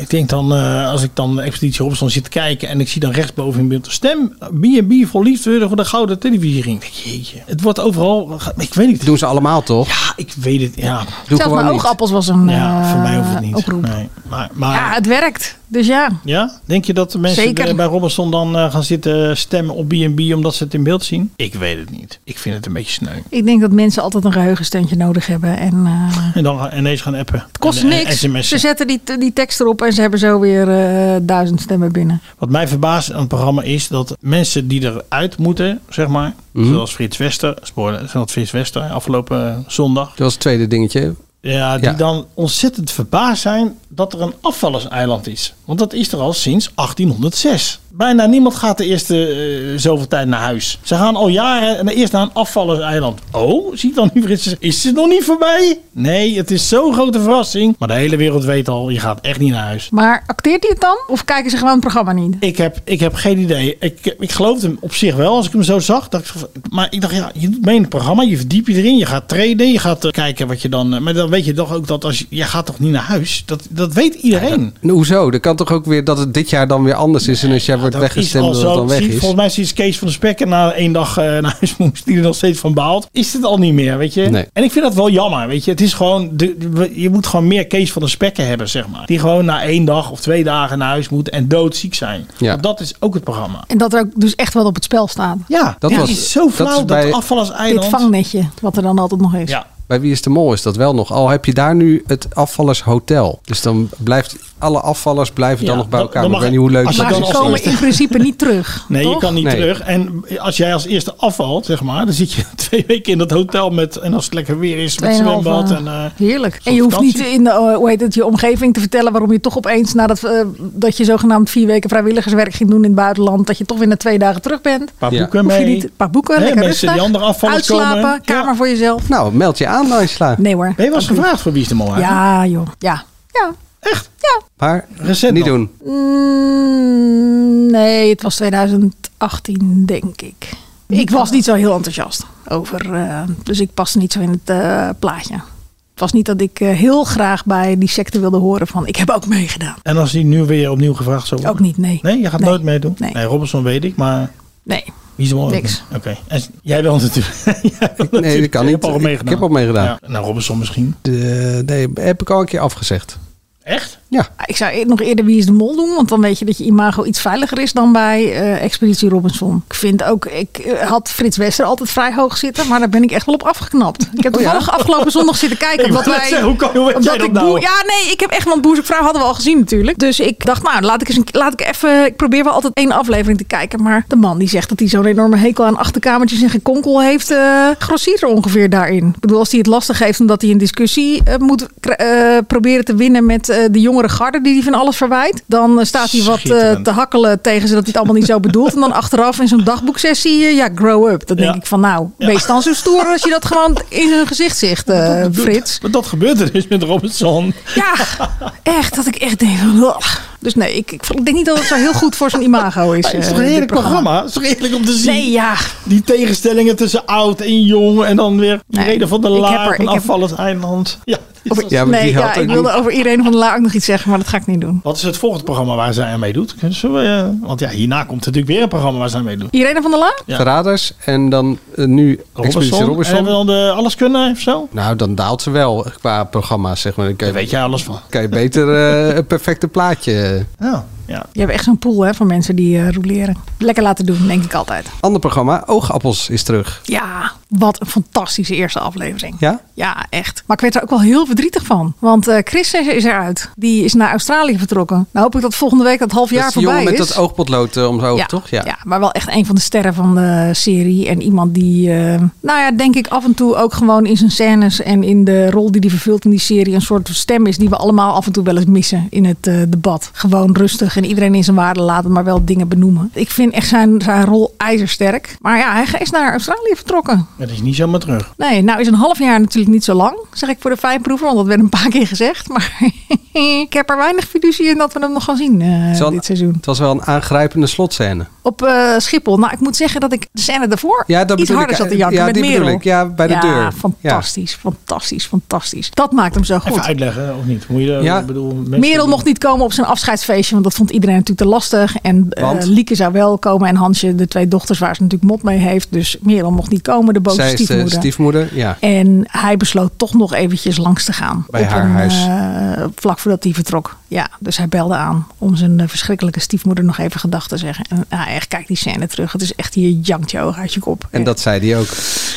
Ik denk dan, eh, als ik dan Expeditie Robinson zit te kijken en ik zie dan rechtsboven in beeld de stem B&B voor liefde voor de gouden televisiering. Jeetje, het wordt overal, ik weet niet.
Dat doen ze allemaal toch?
Ja, ik weet het, ja.
Doe
Zelfs
gewoon
mijn
niet.
oogappels was een
Ja,
eh,
voor mij hoeft het niet.
oproep.
Nee. Maar, maar
Ja, het werkt. Dus ja.
Ja? Denk je dat de mensen
Zeker.
bij- Robinson dan eh, gaan zitten stemmen op B&B omdat ze het in beeld zien? Ik weet het niet. Ik vind het een beetje sneu.
Ik denk dat mensen altijd een geheugensteuntje nodig hebben. En eh,
En dan gaan- ineens gaan appen.
het kost
En, eh,
niks.
sms'en.
Ze zetten die, die tekst erop en ze hebben zo weer eh, duizend stemmen binnen.
Wat mij verbaast aan het programma is dat mensen die eruit moeten, zeg maar,
Mhm.
zoals Frits Wester, sporen, dat Frits Wester afgelopen zondag.
Dat was het tweede dingetje.
Ja, die
Ja.
dan ontzettend verbaasd zijn dat er een afvallerseiland is. Want dat is er al sinds 1806. Bijna niemand gaat de eerste eh, zoveel tijd naar huis. Ze gaan al jaren en eerst naar een afvallerseiland. Oh, zie ik dan nu Is het nog niet voorbij? Nee, het is zo'n grote verrassing. Maar de hele wereld weet al, je gaat echt niet naar huis.
Maar acteert hij het dan? Of kijken ze gewoon het programma niet?
Ik heb, ik heb geen idee. Ik, ik geloofde hem op zich wel als ik hem zo zag. Dat ik, maar ik dacht, ja, je doet mee in het programma. Je verdiept je erin. Je gaat trainen. Je gaat eh, kijken wat je dan... eh, maar dan weet je toch ook dat als je... Je gaat toch niet naar huis? Dat, dat weet iedereen.
Nou, Hoezo? Dat kan toch ook weer dat het dit jaar dan weer anders is. En als jij wordt
Dat
weggestemd, dat het dan weg is.
Volgens mij is Kees van de Spekken na één dag eh, naar huis moest. Die er nog steeds van baalt. Is het al niet meer, weet je?
Nee.
En ik vind dat wel jammer, weet je. Het is gewoon... De, de- je moet gewoon meer Kees van de Spekken hebben, zeg maar. Die gewoon na één dag of twee dagen naar huis moet en doodziek zijn.
Ja.
Want dat is ook het programma.
En dat er ook dus echt wat op het spel staat.
Ja,
Dat
ja,
was-
is zo flauw
dat
dat,
is bij-
afvallerseiland...
Dit vangnetje, wat er dan altijd nog is.
Ja.
Bij Wie is de Mol is dat wel nog. Al heb je daar nu het afvallershotel. Dus dan blijft alle afvallers blijven dan
Ja,
nog bij elkaar.
dan
Maar ik weet niet hoe leuk
als je
dat
Maar
dan
ze
is.
als
komen in principe niet terug.
Nee, je kan niet
Nee.
terug. En als jij als eerste afvalt, zeg maar, dan zit je twee weken in dat hotel met. En als het lekker weer is, met
Tweeënhalve-
zwembad. En, eh,
Heerlijk. En je hoeft niet in de, eh, hoe heet het, je omgeving te vertellen waarom je toch opeens nadat eh, dat je zogenaamd vier weken vrijwilligerswerk ging doen in het buitenland, dat je toch weer na twee dagen terug bent.
een paar boeken mee.
niet een paar boeken,
Hè,
lekker
mensen
rustig.
die andere afvallers
Uitslapen,
komen.
kamer
Ja.
voor jezelf.
Nou, meld je aan,
Nee hoor.
Ben je wel eens gevraagd voor Wie is de Mol? eigenlijk?
Ja joh. Ja. Ja.
Echt?
Maar
Recent
niet
nog?
doen.
Mm, nee, het was 2018 denk ik. Ik was niet zo heel enthousiast over, eh, dus ik paste niet zo in het eh, plaatje. Het was niet dat ik eh, heel graag bij die secte wilde horen van ik heb ook meegedaan.
En als die nu weer opnieuw gevraagd zou worden?
Ook niet, nee.
Nee, je gaat
Nee.
nooit meedoen?
Nee.
Robinson weet ik, maar
Nee.
Wie is ook
Niks.
Oké. En jij wel natuurlijk. Jij
Nee,
natuurlijk.
dat kan niet.
hebt al
Ik-
meegedaan.
ik heb al meegedaan.
Ja. Nou, Robinson misschien.
De, nee, heb ik al een keer afgezegd.
Echt?
Ja.
Ik zou e- nog eerder Wie is de Mol doen, want dan weet je dat je imago iets veiliger is dan bij eh, Expeditie Robinson. Ik vind ook, ik eh, had Frits Wester altijd vrij hoog zitten, maar daar ben ik echt wel op afgeknapt. Ik heb
Oh ja?
toevallig afgelopen zondag zitten kijken.
Ik net
wij,
zeggen, hoe kan- hoe jij dat
ik
nou?
Ja, nee, ik heb echt, want vrouw hadden we al gezien natuurlijk. Dus ik dacht, nou, laat ik eens een, laat ik even, ik probeer wel altijd één aflevering te kijken. Maar de man die zegt dat hij zo'n enorme hekel aan achterkamertjes en gekonkel heeft, eh grossiert er ongeveer daarin. Ik bedoel, als hij het lastig heeft omdat hij een discussie moet proberen te winnen met de jongere garde die hij van alles verwijt. Dan eh, staat hij wat eh, te hakkelen tegen ze dat hij het allemaal niet zo bedoelt. En dan achteraf in zo'n dagboeksessie, eh, ja, grow up. Dan denk
Ja.
ik van, nou,
Ja.
wees dan zo stoer als je dat gewoon in zijn gezicht zegt,
Dat
Frits.
Maar dat gebeurt er dus met Robinson.
Ja, echt. Dat ik echt denk van... Dus nee, ik, ik, denk niet dat het zo heel goed voor zo'n imago is.
Het is toch een heerlijk programma? Het is toch heerlijk om te zien?
Nee, ja.
Die tegenstellingen tussen oud en jong. En dan weer
Nee,
reden van de
ik heb-
Afvallers Eiland. Ja,
Over-
Ja, maar
nee, ja, ik wilde
niet-
over Irene van der Laar ook nog iets zeggen, maar dat ga ik niet doen.
Wat is het volgende programma waar zij aan meedoet? We, eh, want ja, hierna komt natuurlijk weer een programma waar zij aan meedoet.
Irene van der Laar?
Ja.
Verraders en dan eh, nu Expeditie
En
Robinson.
hebben we dan de Alles Kunnen of zo?
Nou, dan daalt ze wel qua programma's, zeg maar. Dan je,
Daar weet jij alles van.
kan je beter eh, een perfecte plaatje.
Ja, ja.
Je hebt echt zo'n pool hè, van mensen die eh roleren. Lekker laten doen, denk ik altijd.
Ander programma, Oogappels, is terug.
Ja, wat een fantastische eerste aflevering.
Ja?
Ja, echt. Maar ik werd er ook wel heel verdrietig van. Want eh Chris is eruit. Die is naar Australië vertrokken. Nou hoop ik dat volgende week dat half
Dat
jaar
is jongen
voorbij
met
is.
dat oogpotlood eh, om zijn
ja,
toch? Ja.
ja, maar wel echt een van de sterren van de serie. En iemand die, eh, nou ja, denk ik af en toe ook gewoon in zijn scènes en in de rol die hij vervult in die serie een soort stem is die we allemaal af en toe wel eens missen in het eh, debat. Gewoon rustig en iedereen in zijn waarde laten, maar wel dingen benoemen. Ik vind echt zijn, zijn rol ijzersterk. Maar ja, hij is naar Australië vertrokken.
Het is niet zomaar terug.
Nee, nou is een half jaar natuurlijk niet zo lang, zeg ik voor de fijnproever, want dat werd een paar keer gezegd. Maar ik heb er weinig fiducie in dat we hem nog gaan zien eh,
wel-
dit seizoen.
Het was wel een aangrijpende slotscène.
Op eh, Schiphol. Nou, ik moet zeggen dat ik de scène daarvoor
Ja, dat
iets
bedoel
harder
ik.
zat te janken
Ja,
met
die bedoel
Merel.
ik. Ja, bij de
Ja,
deur.
fantastisch, fantastisch, fantastisch. Dat maakt hem zo
Even
goed.
uitleggen, of niet? Moet je,
Ja.
ik bedoel,
Merel mocht niet komen op zijn afscheidsfeestje, want dat vond iedereen natuurlijk te lastig. En eh,
Want?
Lieke zou wel komen en Hansje, de twee dochters waar ze natuurlijk mot mee heeft. Dus Merel mocht niet komen, de boze
de
stiefmoeder.
stiefmoeder. Ja.
En hij besloot toch nog eventjes langs te gaan.
Bij
op
haar
een,
huis.
eh, vlak voordat hij vertrok. Ja, dus hij belde aan om zijn eh, verschrikkelijke stiefmoeder nog even gedag te zeggen. En ja, echt, kijk die scène terug. Het is echt hier jankt je oog uit je kop.
En dat zei hij ook.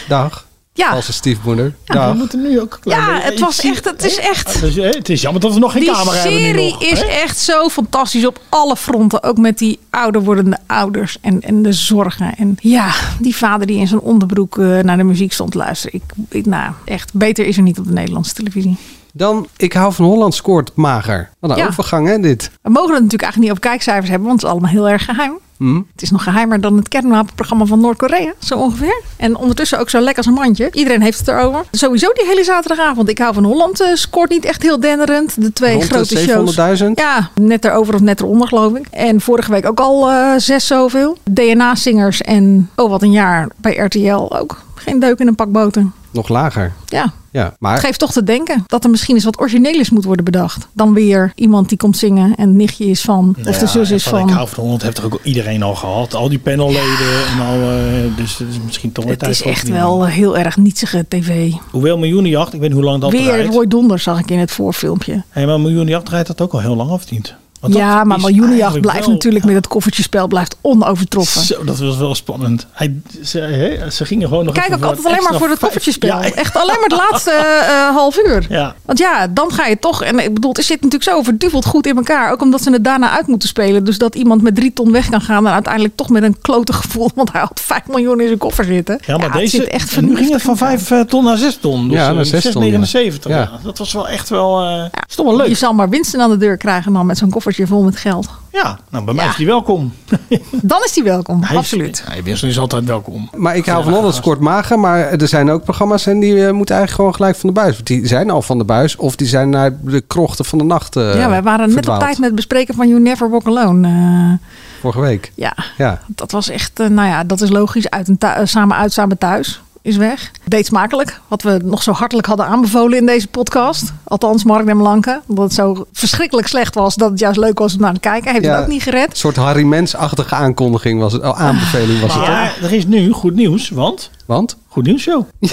Dag.
Ja.
Valse stiefmoeder.
We
Dag.
moeten nu ook een
Ja, het was
zie-
echt, het is echt...
Hè, het is jammer dat we nog geen
Die
camera hebben nu
serie is
hè?
echt zo fantastisch op alle fronten. Ook met die ouder wordende ouders en, en de zorgen. En ja, die vader die in zijn onderbroek eh, naar de muziek stond te luisteren. Ik, ik, nou, echt, beter is er niet op de Nederlandse televisie.
Dan, ik hou van Holland scoort mager. Wat een
Ja.
overgang hè, dit.
We mogen het natuurlijk eigenlijk niet over kijkcijfers hebben, want het is allemaal heel erg geheim.
Hm?
Het is nog geheimer dan het kernwapenprogramma van Noord-Korea, zo ongeveer. En ondertussen ook zo lekker als een mandje. Iedereen heeft het erover. Sowieso die hele zaterdagavond. Ik hou van Holland eh, scoort niet echt heel denderend. De twee
Rond
grote shows.
700.000?
Ja, net erover of net eronder geloof ik. En vorige week ook al eh, zes zoveel. DNA-zingers en oh wat een jaar bij RTL ook. Geen deuk in een pak boter.
Nog lager.
Ja,
Ja, maar
het geeft toch te denken dat er misschien eens wat origineels moet worden bedacht. Dan weer iemand die komt zingen en het nichtje is van. Of de zus is
van
van.
Ik hou van Holland heeft er ook iedereen al gehad. Al die panelleden en al. eh, dus het is misschien toch weer
Het
tijd
is
voor
echt wel heel erg nietsige tv.
Hoewel miljoenenjacht, ik weet niet hoe lang dat
Weer
rijdt.
Roy Donder zag ik in het voorfilmpje.
Hey, maar miljoenenjacht rijdt dat ook al heel lang of niet? Want
Ja, maar miljoenenjacht blijft
wel-
natuurlijk met het koffertjespel blijft onovertroffen.
Zo, dat was wel spannend. Hij, ze, hè, ze gingen gewoon nog
kijk ook altijd alleen maar voor het koffertjespel.
Ja,
Echt alleen maar het laatste eh, half uur.
Ja.
Want ja, dan ga je toch. En ik bedoel, het zit natuurlijk zo verduveld goed in elkaar. Ook omdat ze het daarna uit moeten spelen. Dus dat iemand met drie ton weg kan gaan. En uiteindelijk toch met een klote gevoel. Want hij had 5 miljoen in zijn koffer zitten.
Ja, maar deze.
zit echt
en nu ging het van
vernuftig
5 ton naar 6 ton. Dus
Ja, naar 6 ton, ja.
6,79. Ja.
Ja.
Dat was wel echt wel. eh is toch wel leuk.
Je zal maar winsten aan de deur krijgen dan met zo'n koffertje vol met geld.
Ja, nou bij mij
Ja.
is die welkom.
Dan is die welkom.
Hij is-
Absoluut.
Hij Wissel is altijd welkom.
Maar ik hou van Holland scoort mager. Maar er zijn ook programma's en die eh, moeten eigenlijk gewoon gelijk van de buis. Want Die zijn al van de buis. Of die zijn naar de krochten van de nacht eh
ja, wij waren net op tijd met het bespreken van You Never Walk Alone. Eh,
Vorige week.
ja,
Ja.
dat was echt, nou ja, dat is logisch. Uit en thu- eh, samen uit, samen thuis is weg. Deed smakelijk. Wat we nog zo hartelijk hadden aanbevolen in deze podcast. Althans, Mark den Blanke. Omdat het zo verschrikkelijk slecht was. Dat het juist leuk was om naar te kijken. Heeft
Ja.
het ook niet gered.
Een soort Harry Mens-achtige aankondiging was het. Oh, aanbeveling was het. toch?
Maar er is nu goed nieuws, want.
Want?
Goed nieuws show.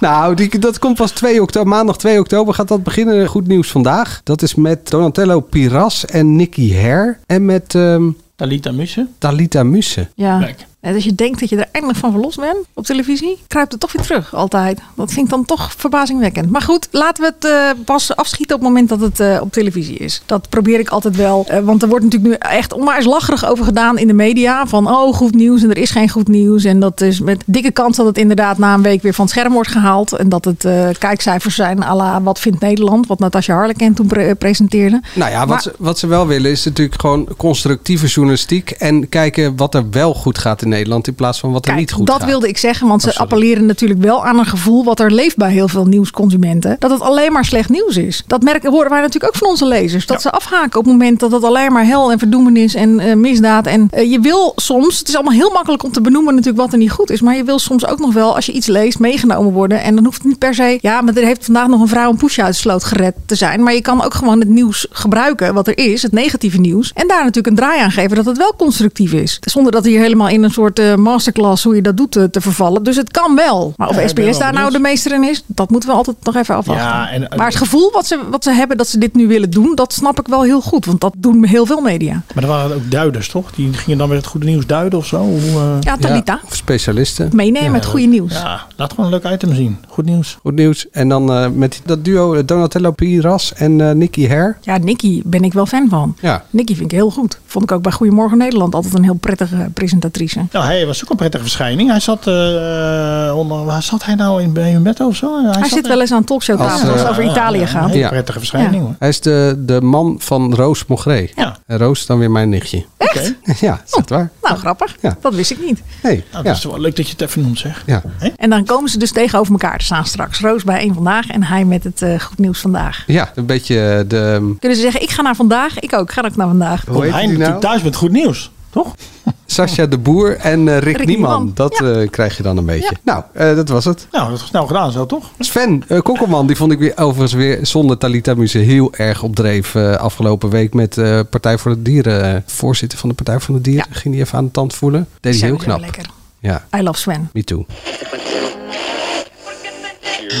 Nou, die, dat komt pas 2 oktober. Maandag 2 oktober gaat dat beginnen. Goed nieuws vandaag. Dat is met Donatello Piras en Nicky Her. En met ehm
Talita Mussen.
Talita Musse.
Ja.
Kijk.
En als je denkt dat je er eindelijk van verlost bent op televisie, kruipt het toch weer terug, altijd. Dat vind ik dan toch verbazingwekkend. Maar goed, laten we het eh, pas afschieten op het moment dat het eh, op televisie is. Dat probeer ik altijd wel. eh, want er wordt natuurlijk nu echt onwijs lacherig over gedaan in de media. Van, oh, goed nieuws en er is geen goed nieuws. En dat is met dikke kans dat het inderdaad na een week weer van het scherm wordt gehaald. En dat het kijkcijfers zijn à la Wat vindt Nederland? Wat Natasja Harleken toen pre- presenteerde.
Nou ja, wat,
Maar-
ze, wat ze wel willen is natuurlijk gewoon constructieve journalistiek. En kijken wat er wel goed gaat in Nederland in plaats van wat er niet goed
dat
gaat.
wilde ik zeggen, want ze
Oh,
appelleren natuurlijk wel aan een gevoel wat er leeft bij heel veel nieuwsconsumenten. Dat het alleen maar slecht nieuws is. Dat merken, horen wij natuurlijk ook van onze lezers. Dat ze afhaken op het moment dat het alleen maar hel en verdoemenis en eh, misdaad. En eh, je wil soms, het is allemaal heel makkelijk om te benoemen natuurlijk wat er niet goed is. Maar je wil soms ook nog wel, als je iets leest, meegenomen worden. En dan hoeft het niet per se, ja, maar er heeft vandaag nog een vrouw een poesje uit de sloot gered te zijn. Maar je kan ook gewoon het nieuws gebruiken wat er is, het negatieve nieuws. En daar natuurlijk een draai aan geven dat het wel constructief is. Zonder dat hier helemaal in een soort eh, masterclass hoe je dat doet te, te vervallen. Dus het kan wel. Maar of
Ja,
SBS daar nou de meester in is, dat moeten we altijd nog even afwachten.
Ja, en,
maar het gevoel wat ze, wat ze hebben dat ze dit nu willen doen, dat snap ik wel heel goed. Want dat doen heel veel media.
Maar er waren ook duiders, toch? Die gingen dan weer het goede nieuws duiden of zo. Hoe, eh,
Ja, Talita.
Of specialisten.
Meenemen met goede nieuws.
Ja, laat gewoon een leuk item zien. Goed nieuws.
Goed nieuws. En dan eh, met dat duo eh, Donatello Piras en eh Nicky Her.
Ja, Nicky ben ik wel fan van.
Ja.
Nicky vind ik heel goed. Vond ik ook bij Goedemorgen Nederland altijd een heel prettige presentatrice.
Nou, hij was ook een prettige verschijning. Hij zat, eh, onder, waar zat hij nou in, bij een bed of zo?
Hij,
zat
zit wel eens aan talkshowtafels
Als,
als
eh,
het over Italië
Een
gaat.
hele
Ja.
prettige verschijning
Ja.
hoor.
Hij is de, de man van Roos Mogré.
Ja.
En Roos is dan weer mijn nichtje.
Echt?
Ja, is dat waar?
Nou, grappig.
Ja.
Dat wist ik niet.
Nee,
Nou,
ja.
dat is wel leuk dat je het even noemt zeg.
ja.
En dan komen ze dus tegenover elkaar te staan straks. Roos bij één vandaag en hij met het eh, goed nieuws vandaag.
Ja, een beetje de...
Kunnen ze zeggen, ik ga naar vandaag. Ik ook, ik ga ook naar vandaag.
Hoe
Komt
heet
hij natuurlijk
nou?
thuis met goed nieuws, toch?
Sascha de Boer en eh, Rick,
Rick
Nieman.
Nieman.
Dat
Ja.
eh, krijg je dan een beetje.
Ja.
Nou, eh, dat was het.
Nou, dat was snel gedaan zo, toch?
Sven Kokkelman, die vond ik weer overigens weer zonder Talita Muse heel erg op dreef eh, afgelopen week met eh Partij voor de Dieren. voorzitter van de Partij voor de Dieren. Ging die even aan de tand voelen. Deed hij heel knap.
Lekker.
Ja,
I love Sven.
me too.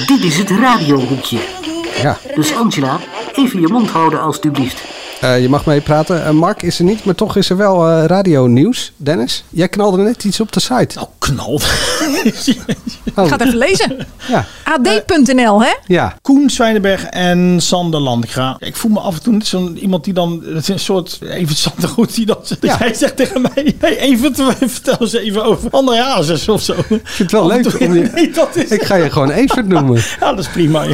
Dit is het radiohoekje.
Ja,
Dus Angela, even je mond houden alstublieft.
Eh, je mag meepraten. Eh, Mark is er niet, maar toch is er wel eh radio nieuws. Dennis, jij knalde net iets op de site.
Nou.
Oh,
Ik ga het even lezen.
ja.
AD.nl, hè?
ja.
Koen Zwijnenberg en Sander Landgra. Ik voel me af en toe net zo'n iemand die dan... Het is een soort even Sander Goed die dan...
Ja.
Hij zegt tegen mij... Hey, even, vertel eens even over André Hazes of zo. Ik
vind het wel leuk om je-
Nee, dat is...
Ik ga je gewoon Evert noemen.
Ja, dat is prima.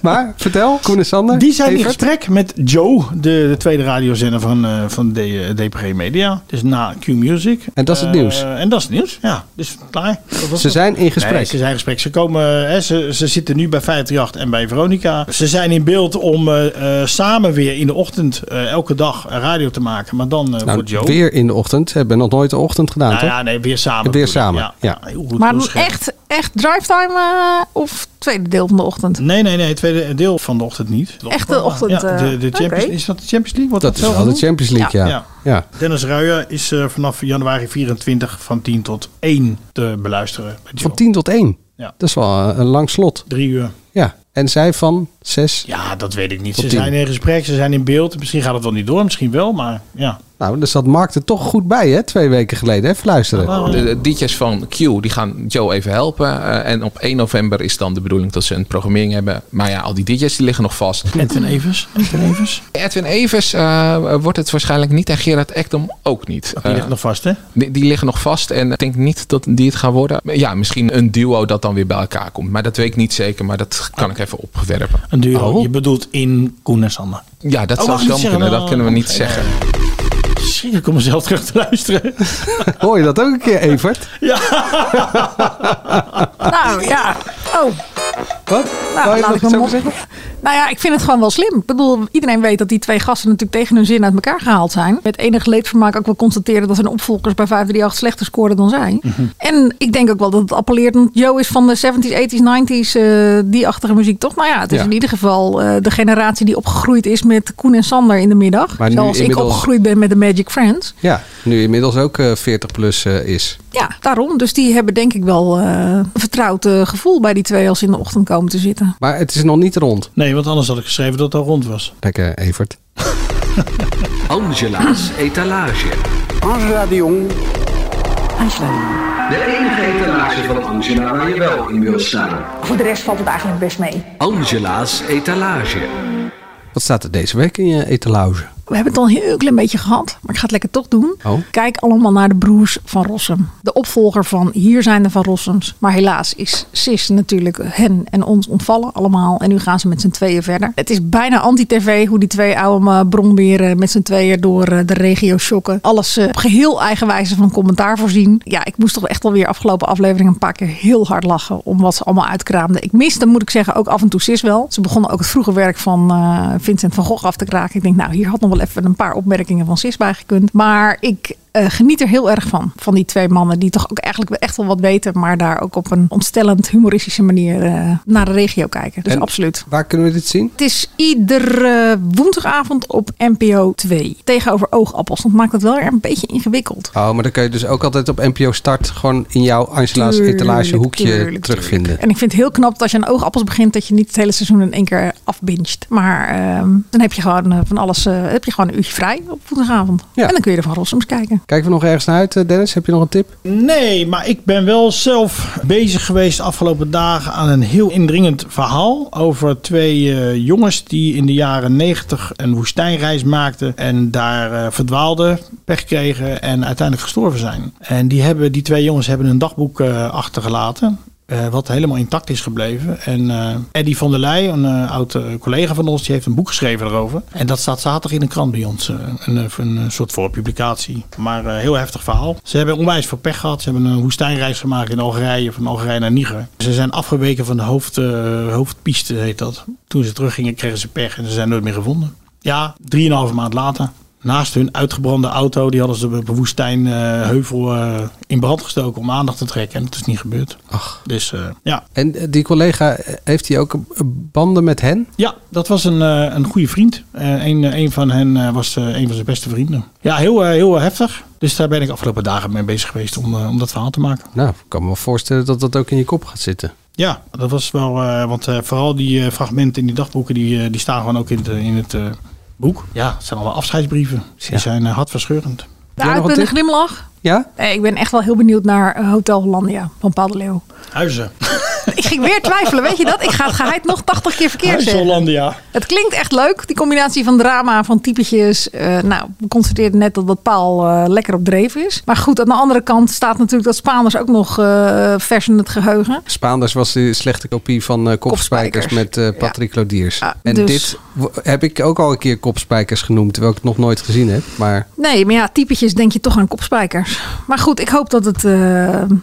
Maar vertel, Koen en Sander.
Die zijn in
Evert.
gesprek met Joe, de, de tweede radiozender van, eh, van D- eh, DPG Media. Dus na Q Music.
En dat is het
Eh,
nieuws?
En dat is het nieuws, ja. Dus klaar.
Ze
het.
zijn in gesprek.
Nee, ze zijn in gesprek. Ze, komen, hè, ze, ze zitten nu bij 538 en bij Veronica. Ze zijn in beeld om eh, eh, samen weer in de ochtend eh, elke dag radio te maken. Maar dan
Nou,
voor Joe.
weer in de ochtend. Hebben nog nooit de ochtend gedaan,
nou
toch?
ja, nee, weer samen.
Weer samen,
Ja,
ja.
Maar echt, echt drivetime eh, of tweede deel van de ochtend?
Nee, nee, nee. Het tweede deel van de ochtend niet.
Echt de ochtend,
Ja, de,
eh,
de Champions,
oké.
Is dat de Champions League? Wordt
Dat is wel de? Champions League, ja.
Ja.
ja.
Dennis Ruijer is eh, vanaf januari 24 van 10 tot 1 te beluisteren.
Van 10 tot 1.
Ja.
Dat is wel een, lang slot.
Drie uur.
Ja. En zij van 6.
Ja, dat weet ik niet. Ze
10.
zijn in gesprek, ze zijn in beeld. Misschien gaat het wel niet door, misschien wel, maar ja.
Nou, daar zat Mark er toch goed bij, hè? Twee weken geleden. Even luisteren.
De, de DJ's van Q die gaan Joe even helpen. eh, en op 1 november is dan de bedoeling dat ze een programmering hebben. Maar ja, al die DJ's die liggen nog vast.
Edwin Evers. Edwin Evers.
Edwin Evers eh, wordt het waarschijnlijk niet. En Gerard Ekdom ook niet.
Die
Eh,
ligt nog vast, hè?
die, die liggen nog vast. En ik denk niet dat die het gaan worden. Ja, misschien een duo dat dan weer bij elkaar komt. Maar dat weet ik niet zeker. Maar dat kan ik even opwerpen.
Een duo.
Oh.
Je bedoelt in Koen en Sander.
Ja, dat
Oh,
zou
niet
kunnen. Dat kunnen we niet zeggen.
Schrik om mezelf terug te luisteren.
Hoor je dat ook een keer, Evert?
Nou ja. Oh.
Wat?
Nou,
je
laat ik op-
zeggen?
Nou ja, ik vind het gewoon wel slim. Ik bedoel, iedereen weet dat die twee gasten natuurlijk tegen hun zin uit elkaar gehaald zijn. Met enig leedvermaak ook wel constateren dat hun opvolgers bij 538 slechter scoren dan zij.
Mhm.
En ik denk ook wel dat het appelleert. Want Joe is van de 70s, 80s, 90s, eh, die achtige muziek toch? Nou ja, het is
Ja.
in ieder geval eh, de generatie die opgegroeid is met Koen en Sander in de middag.
Maar
Zoals ik
inmiddels-
opgegroeid ben met de Magic Friends.
Ja, nu inmiddels ook eh, 40 plus eh, is.
Ja, daarom. Dus die hebben denk ik wel eh, een vertrouwd eh, gevoel bij die twee als ze in de ochtend komen te zitten.
Maar het is nog niet rond.
Nee, want anders had ik geschreven dat het al rond was.
Lekker, Evert.
Angela's etalage.
Angela de Jong.
De enige etalage van Angela waar je wel in wil staan.
Voor de rest valt het eigenlijk best mee.
Angela's etalage.
Wat staat er deze week in je etalage?
We hebben het al een heel klein beetje gehad, maar ik ga het lekker toch doen.
Oh.
Kijk allemaal naar de broers van Rossum. De opvolger van Hier zijn de Van Rossums. Maar helaas is Sis natuurlijk hen en ons ontvallen allemaal. En nu gaan ze met z'n tweeën verder. Het is bijna anti-tv hoe die twee oude eh, bronberen met z'n tweeën door eh, de regio shocken. Alles eh, op geheel eigen wijze van commentaar voorzien. Ja, ik moest toch echt wel weer afgelopen aflevering een paar keer heel hard lachen om wat ze allemaal uitkraamden. Ik miste, moet ik zeggen, ook af en toe Sis wel. Ze begonnen ook het vroege werk van Vincent van Gogh af te kraken. Ik denk, nou, hier had nog wel even een paar opmerkingen van Sis bij gekund. Maar ik eh, geniet er heel erg van. Van die twee mannen die toch ook eigenlijk echt wel wat weten. Maar daar ook op een ontstellend humoristische manier eh, naar de regio kijken. Dus
En
absoluut.
Waar kunnen we dit zien?
Het is iedere woensdagavond op NPO 2. Tegenover oogappels. Dat maakt het wel weer een beetje ingewikkeld.
Oh, maar dan kun je dus ook altijd op NPO Start gewoon in jouw Angela's etalage hoekje
tuurlijk,
terugvinden.
En ik vind het heel knap dat als je aan oogappels begint, dat je niet het hele seizoen in één keer afbincht. Maar ehm, dan heb je gewoon eh, van alles, eh, heb je gewoon een uurtje vrij op woensdagavond.
Ja.
En dan kun je er van Rossums kijken.
Kijken we nog ergens naar uit, eh, Dennis? Heb je nog een tip?
Nee, maar ik ben wel zelf bezig geweest de afgelopen dagen aan een heel indringend verhaal over twee eh, jongens die in de jaren 90 een woestijnreis maakten en daar eh, verdwaalden, pech kregen en uiteindelijk gestorven zijn. En die, hebben, die twee jongens hebben een dagboek achtergelaten. Eh, wat helemaal intact is gebleven. En eh Eddie van der Leij, een eh, oud collega van ons, die heeft een boek geschreven erover. En dat staat zaterdag in de krant bij ons. een, een, een soort voorpublicatie. Maar eh, heel heftig verhaal. Ze hebben onwijs veel pech gehad. Ze hebben een woestijnreis gemaakt in Algerije, van Algerije naar Niger. Ze zijn afgeweken van de hoofd, hoofdpiste, heet dat. Toen ze teruggingen, kregen ze pech en ze zijn nooit meer gevonden. Ja, drieënhalve maand later. Naast hun uitgebrande auto, die hadden ze op een woestijnheuvel eh in brand gestoken om aandacht te trekken. En dat is niet gebeurd.
Ach.
Dus eh, ja.
En eh, die collega, eh, heeft hij ook eh, banden met hen?
Ja, dat was een, eh, een goede vriend. Eh, een, eh, een van hen eh, was eh, een van zijn beste vrienden. Ja, heel, eh, heel heftig. Dus daar ben ik afgelopen dagen mee bezig geweest om, eh, om dat verhaal te maken.
Nou, ik kan me wel voorstellen dat dat ook in je kop gaat zitten.
Ja, dat was wel, eh, want eh, vooral die eh, fragmenten in die dagboeken, die, eh, die staan gewoon ook in, het, eh, in, het, eh, Boek? Ja, het zijn allemaal afscheidsbrieven. Die zijn uh, hartverscheurend.
De uitbundige glimlach.
Ja?
Ik ben echt wel heel benieuwd naar eh, Hotel Hollandia van Paul de Leeuw.
Huizen.
ik ging weer twijfelen, weet je dat? Ik ga het geheid nog 80 keer verkeerd
Huis
zeggen.
Hollandia.
Het klinkt echt leuk, die combinatie van drama, van typetjes. Uh, nou, we constateerden net dat wat Paul uh, lekker op dreef is. Maar goed, aan de andere kant staat natuurlijk dat Spaanders ook nog uh, vers in het geheugen.
Spaanders was de slechte kopie van Kopspijkers met Patrick ja. Lodiers.
Ja,
en
dus...
dit heb ik ook al een keer Kopspijkers genoemd, terwijl ik het nog nooit gezien heb. Maar...
Nee, maar ja, typetjes denk je toch aan Kopspijkers. Maar goed, ik hoop dat het,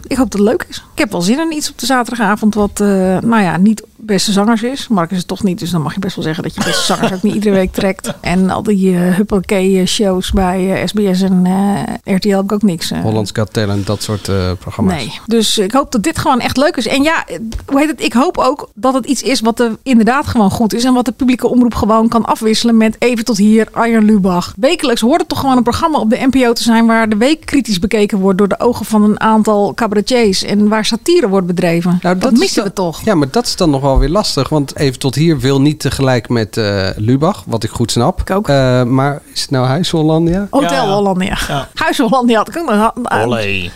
ik hoop dat het leuk is. Ik heb wel zin in iets op de zaterdagavond wat, nou ja, niet beste zangers is. Mark is het toch niet, dus dan mag je best wel zeggen dat je beste zangers ook niet iedere week trekt. En al die uh, huppelkee shows bij uh, SBS en uh, RTL heb ik ook niks.
Hollands Got Talent, dat soort programma's.
Nee, dus ik hoop dat dit gewoon echt leuk is. En ja, hoe heet het? Ik hoop ook dat het iets is wat er inderdaad gewoon goed is. En wat de publieke omroep gewoon kan afwisselen met even tot hier Arjen Lubach. Wekelijks hoort het toch gewoon een programma op de NPO te zijn waar de week kritisch bekeken wordt door de ogen van een aantal cabaretiers. En waar satire wordt bedreven.
Nou,
dat, dat missen we toch.
Ja, maar dat is dan nog wel weer lastig. Want even tot hier wil niet tegelijk met uh, Lubach, wat ik goed snap.
Ik ook.
Uh, maar is het nou Huis Hollandia?
Hotel ja, Hollandia. Ja. Huis Hollandia had ik ook.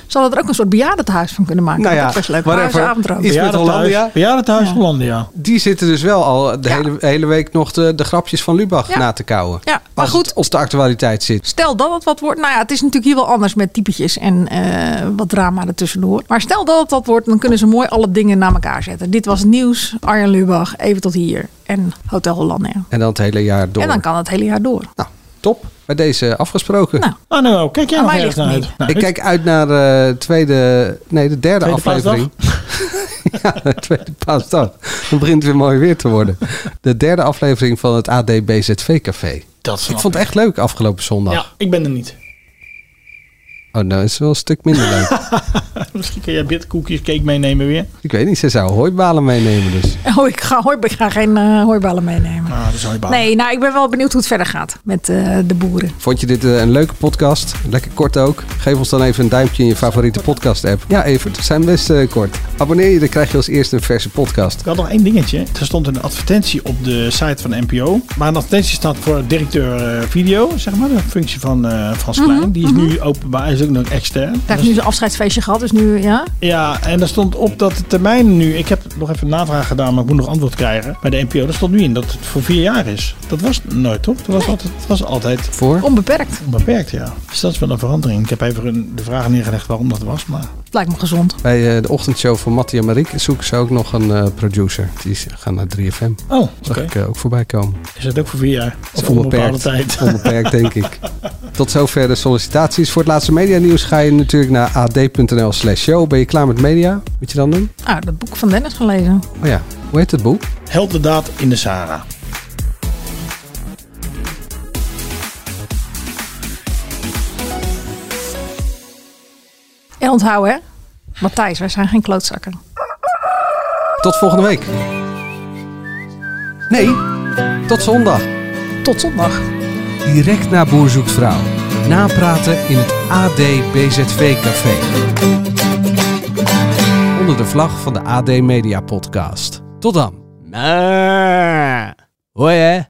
Zou dat er ook een soort bejaardentehuis van kunnen maken?
Nou ja,
dat best leuk.
Whatever. Iets met Hollandia.
Bejaardentehuis ja. Hollandia.
Die zitten dus wel al de hele, hele week nog de, de grapjes van Lubach na te kouwen.
Ja, maar
als
goed.
Het, als de actualiteit zit.
Stel dat het wat wordt. Nou ja, het is natuurlijk hier wel anders met typetjes en uh, wat drama ertussendoor. Maar stel dat het wat wordt, dan kunnen ze mooi alle dingen naar elkaar zetten. Dit was het nieuws. Arjen Lubach, even tot hier. En Hotel Hollandia.
En dan het hele jaar door.
En dan kan het hele jaar door.
Nou, top. Bij deze afgesproken.
Nou,
oh, nou kijk jij nog ergens naar
het
uit? Nou,
ik kijk uit naar de tweede, nee, de derde
Tweede
aflevering. ja, de tweede paasdag. Dan begint het weer mooi weer te worden. De derde aflevering van het AD BZV Café.
Dat
Ik vond het echt leuk afgelopen zondag.
Ja, ik ben er niet.
Oh, nou is het wel een stuk minder leuk.
Misschien kun jij bitkoekjes, cake meenemen weer.
Ik weet niet, ze zou hooibalen meenemen dus.
Oh, ik ga, hooi, ik ga geen uh, hooiballen meenemen.
Ah, dat is hooibalen.
Nee, nou, ik ben wel benieuwd hoe het verder gaat met uh, de boeren.
Vond je dit uh, een leuke podcast? Lekker kort ook. Geef ons dan even een duimpje in je favoriete podcast app. Ja, Evert, we zijn best kort. Abonneer je, dan krijg je als eerste een verse podcast.
Ik had nog één dingetje. Er stond een advertentie op de site van de NPO. Maar een advertentie staat voor directeur video, zeg maar. De functie van Frans Klein. Mm -hmm, Die is mm -hmm. nu openbaar, is ook nog extern.
Hij heeft nu zijn afscheidsfeestje gehad, dus nu, ja?
Ja, en daar stond op dat de termijn nu... Ik heb nog even een navraag gedaan, maar ik moet nog antwoord krijgen. Bij de NPO, daar stond nu in dat het voor vier jaar is. Dat was nooit, toch? Dat was,
Nee.
altijd, dat was altijd
Voor?
Onbeperkt.
onbeperkt, ja. Dus dat is wel een verandering. Ik heb even een- de vraag neergelegd waarom dat was, maar...
Het lijkt me gezond.
Bij eh, de ochtendshow van Mattie en Marieke zoeken ze ook nog een eh, producer. Die is- gaan naar 3FM.
Oh,
Zag
oké.
ik eh, ook voorbij komen.
Is het ook voor vier jaar? Of een bepaalde tijd?
Onbeperkt, denk ik. Tot zover de sollicitaties. Voor het laatste media nieuws ga je natuurlijk naar ad.nl slash show. Ben je klaar met media? Moet je dan doen?
Ah, dat boek van Dennis gelezen.
Oh ja, hoe heet het boek?
Heldendaad in de Sahara.
En onthoud hè, Matthijs, wij zijn geen klootzakken.
Tot volgende week. Nee, tot zondag.
Tot zondag.
Direct na Boer zoekt vrouw. Napraten in het AD BZV Café. Onder de vlag van de AD Media Podcast. Tot dan.
Hoi hè?